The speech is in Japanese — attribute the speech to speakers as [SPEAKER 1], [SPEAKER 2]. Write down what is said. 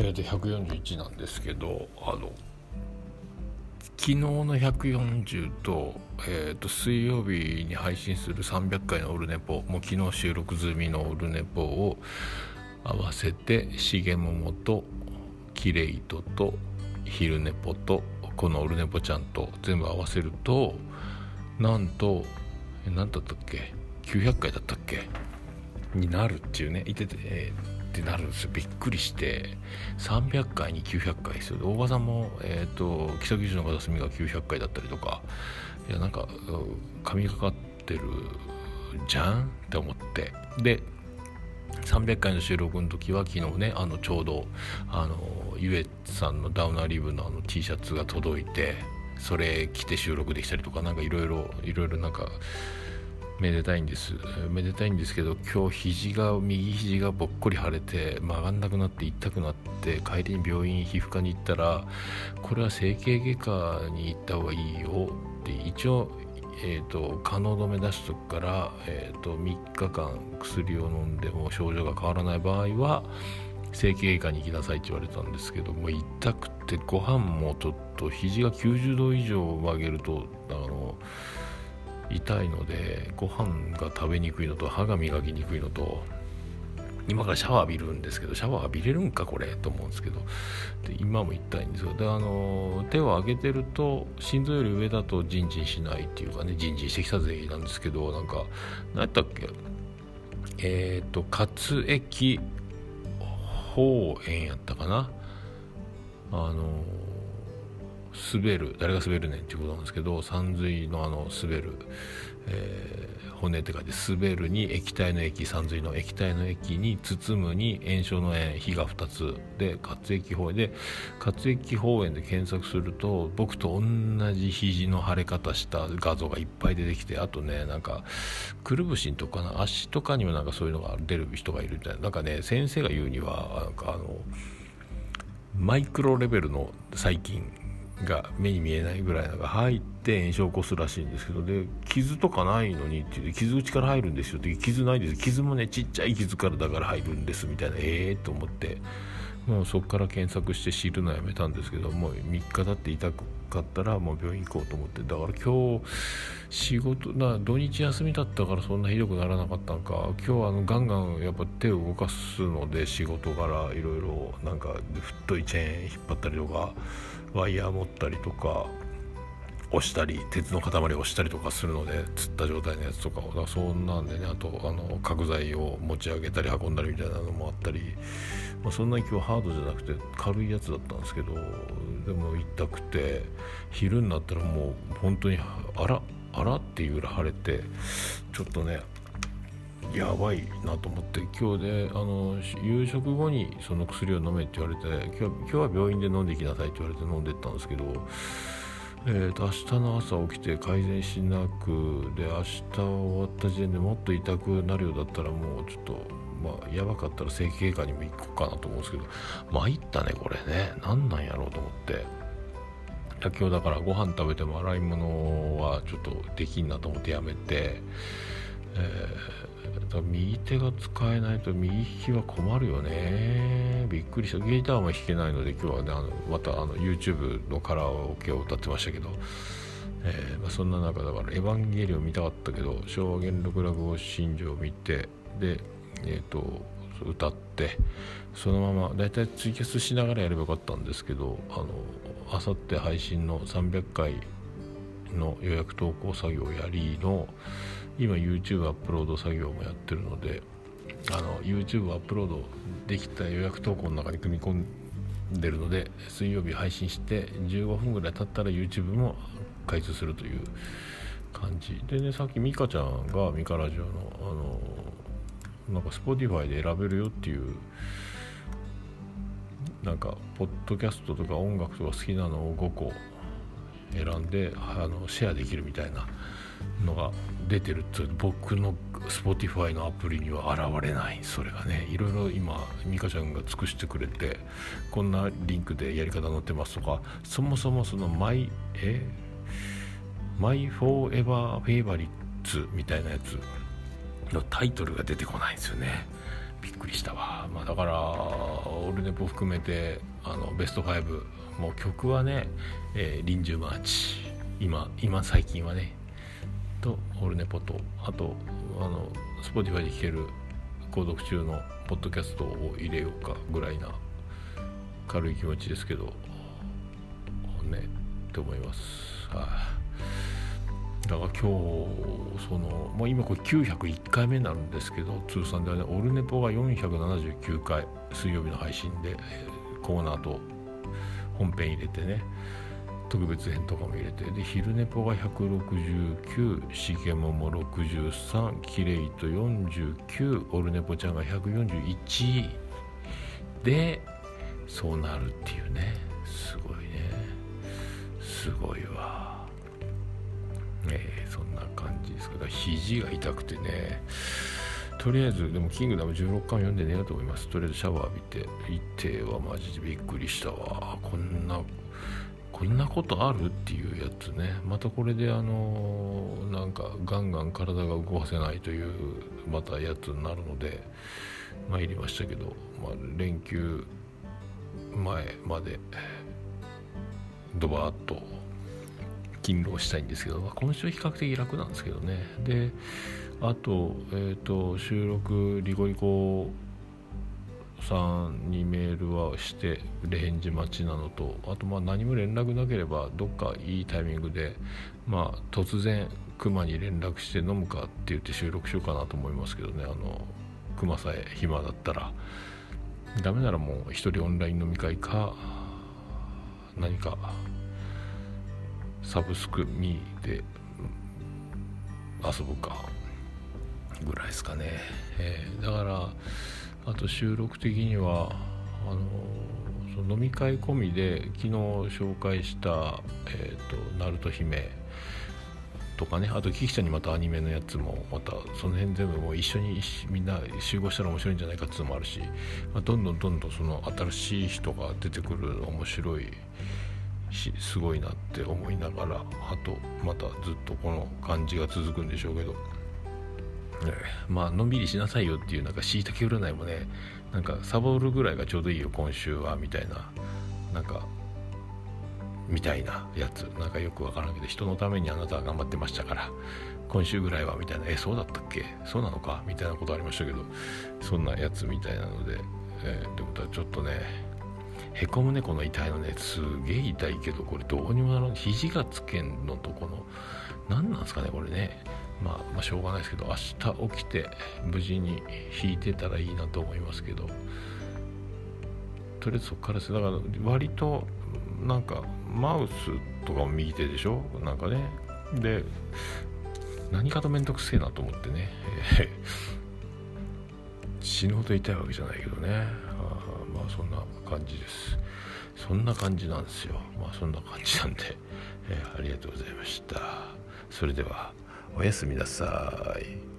[SPEAKER 1] えー、と141なんですけどあの昨日の140と,、えー、と水曜日に配信する300回のオルネポもう昨日収録済みのオルネポを合わせて重桃とキレイトと昼ネポとこのオルネポちゃんと全部合わせるとなんと何だったっけ？900回だったっけ？になるっていうね言ってて、えーってなるんですよ。びっくりして。300回に900回すよ大場さんも、えーと、と木の片隅が900回だったりとか。いやなんか神がかってるじゃん？って思って。で300回の収録の時は昨日ねあのちょうどあのゆえさんのダウナーリブのあの T シャツが届いてそれ着て収録できたりとかなんかいろいろいろいろなんかめでたいんです。めでたいんですけど今日肘が右肘がぼっこり腫れて曲がんなくなって痛くなって帰りに病院皮膚科に行ったらこれは整形外科に行った方がいいよって一応えーと、可能止め出しとくから、えーと、3日間薬を飲んでも症状が変わらない場合は整形外科に行きなさいって言われたんですけども痛くてご飯もちょっと肘が90度以上曲げるとあの痛いのでご飯が食べにくいのと歯が磨きにくいのと今からシャワー浴びるんですけどシャワー浴びれるんかこれと思うんですけどで今も痛いんですよ。であの手を上げてると心臓より上だとジンジンしないっていうかねジンジンしてきたぜなんですけどなんか何やったっけ？えっ、ー、と活液放炎やったかな？あの滑る誰が滑るねんっていうことなんですけど山髄のあの滑る、えー、骨って書いて滑るに液体の液山髄の液体の液に包むに炎症の炎火が2つで活液包炎で活液包炎で検索すると僕と同じ肘の腫れ方した画像がいっぱい出てきてあとねなんかくるぶしとかな足とかにもなんかそういうのが出る人がいるみたいな。なんかね先生が言うにはなんかあのマイクロレベルの細菌が目に見えないぐらいのが入って炎症を起こすらしいんですけどで傷とかないのにって言傷口から入るんですよって傷ないです。傷もねちっちゃい傷からだから入るんですみたいなええー、と思ってもうそこから検索して知るのやめたんですけどもう3日経って痛かったらもう病院行こうと思ってだから今日仕事な土日休みだったからそんなひどくならなかったんか。今日あのガンガンやっぱ手を動かすので仕事からいろいろなんか太いチェーン引っ張ったりとかワイヤー持ったりとか押したり鉄の塊を押したりとかするのでつった状態のやつとかを。だそんなんでねあとあの角材を持ち上げたり運んだりみたいなのもあったり、まあ、そんなに今日ハードじゃなくて軽いやつだったんですけどでも痛くて昼になったらもう本当にあらあらっていうぐらい腫れてちょっとねやばいなと思って今日であの夕食後にその薬を飲めって言われて今日今日は病院で飲んできなさいって言われて飲んでったんですけど、えーと、明日の朝起きて改善しなくで明日終わった時点でもっと痛くなるようだったらもうちょっとまあやばかったら整形外科にも行こうかなと思うんですけど参ったねこれね何なんやろうと思って。今日だからご飯食べても洗い物はちょっとできんなと思ってやめて、えだ右手が使えないと右利きは困るよね。びっくりした。ギターも弾けないので今日はねあのまたあの YouTube のカラオケを歌ってましたけど、えー、まあ、そんな中だから「エヴァンゲリオン」見たかったけど昭和元禄落語新庄を見てでえっ、ー、と歌ってそのままだいたいツイキャスしながらやればよかったんですけどあのあさって配信の300回の予約投稿作業やりの今 YouTube アップロード作業もやってるのであの YouTube アップロードできた予約投稿の中に組み込んでるので水曜日配信して15分ぐらい経ったら YouTube も開通するという感じ。でねさっき美香ちゃんがミカラジオのあのなんか Spotify で選べるよっていうなんかポッドキャストとか音楽とか好きなのを5個選んであのシェアできるみたいなのが出てる。って僕の Spotify のアプリには現れない。それがねいろいろ今美香ちゃんが尽くしてくれてこんなリンクでやり方載ってますとかそもそもその My え？ My Forever Favorites みたいなやつのタイトルが出てこないんですよね。びっくりしたわ、まあ、だからオールネポ含めてあのベスト5もう曲はね「えー、臨終マーチ」今今最近はね。とオールネポとあとあの Spotify で聴ける購読中のポッドキャストを入れようかぐらいな軽い気持ちですけどねって思います。は、あ、だから今日その、まあ、今これ901回目になるんですけど通算ではねオルネポが479回水曜日の配信でコーナーと本編入れてね特別編とかも入れてで昼寝ぽが169しげもも63キレイと49オルネポちゃんが141でそうなるっていうね。すごいね。すごいわ。えー、そんな感じですけど肘が痛くてね。とりあえずでも「キングダム」16巻読んで寝ようと思います。とりあえずシャワー浴びて行ってはマジでびっくりしたわ。こんなこんなことあるっていうやつね。またこれであのなんかガンガン体が動かせないというまたやつになるので参りましたけど、まあ、連休前までドバーッと勤労したいんですけど、まあ、今週比較的楽なんですけどね。であと,、えーと、収録リコリコさんにメールはして返事待ちなのとあとまあ何も連絡なければどっかいいタイミングでまあ突然クマに連絡して飲むかって言って収録しようかなと思いますけどね。あのクマさえ暇だったら。ダメならもう一人オンライン飲み会か何かサブスクミーで遊ぶかぐらいですかね、えー、だからあと収録的にはあのその飲み会込みで昨日紹介した「えーと、ナルト姫」とかねあとキキちゃんにまたアニメのやつもまたその辺全部もう一緒にみんな集合したら面白いんじゃないかっていうのもあるし、まあ、どんどんどんどんその新しい人が出てくる面白いすごいなって思いながらあとまたずっとこの感じが続くんでしょうけど。まあのんびりしなさいよっていうなんかしいたけ占いもねなんかサボるぐらいがちょうどいいよ今週はみたいななんかみたいなやつなんかよくわからんけど人のためにあなたは頑張ってましたから今週ぐらいはみたいなえそうだったっけ？そうなのか？みたいなことありましたけどそんなやつみたいなので、えー、ってことはちょっとねへこむねこの痛いのねすげえ痛いけどこれどうにもならん。肘がつけんのとこの何なんですかねこれね。まあ、まあしょうがないですけど明日起きて無事に引いてたらいいなと思いますけど。とりあえずそこからです。だから割となんかマウスとかも右手でしょ？なんかね。で何かと面倒くせえなと思ってね、死ぬほど痛いわけじゃないけどね。そんな感じです。そんな感じなんですよ。まあそんな感じなんで、えー、ありがとうございました。それではおやすみなさい。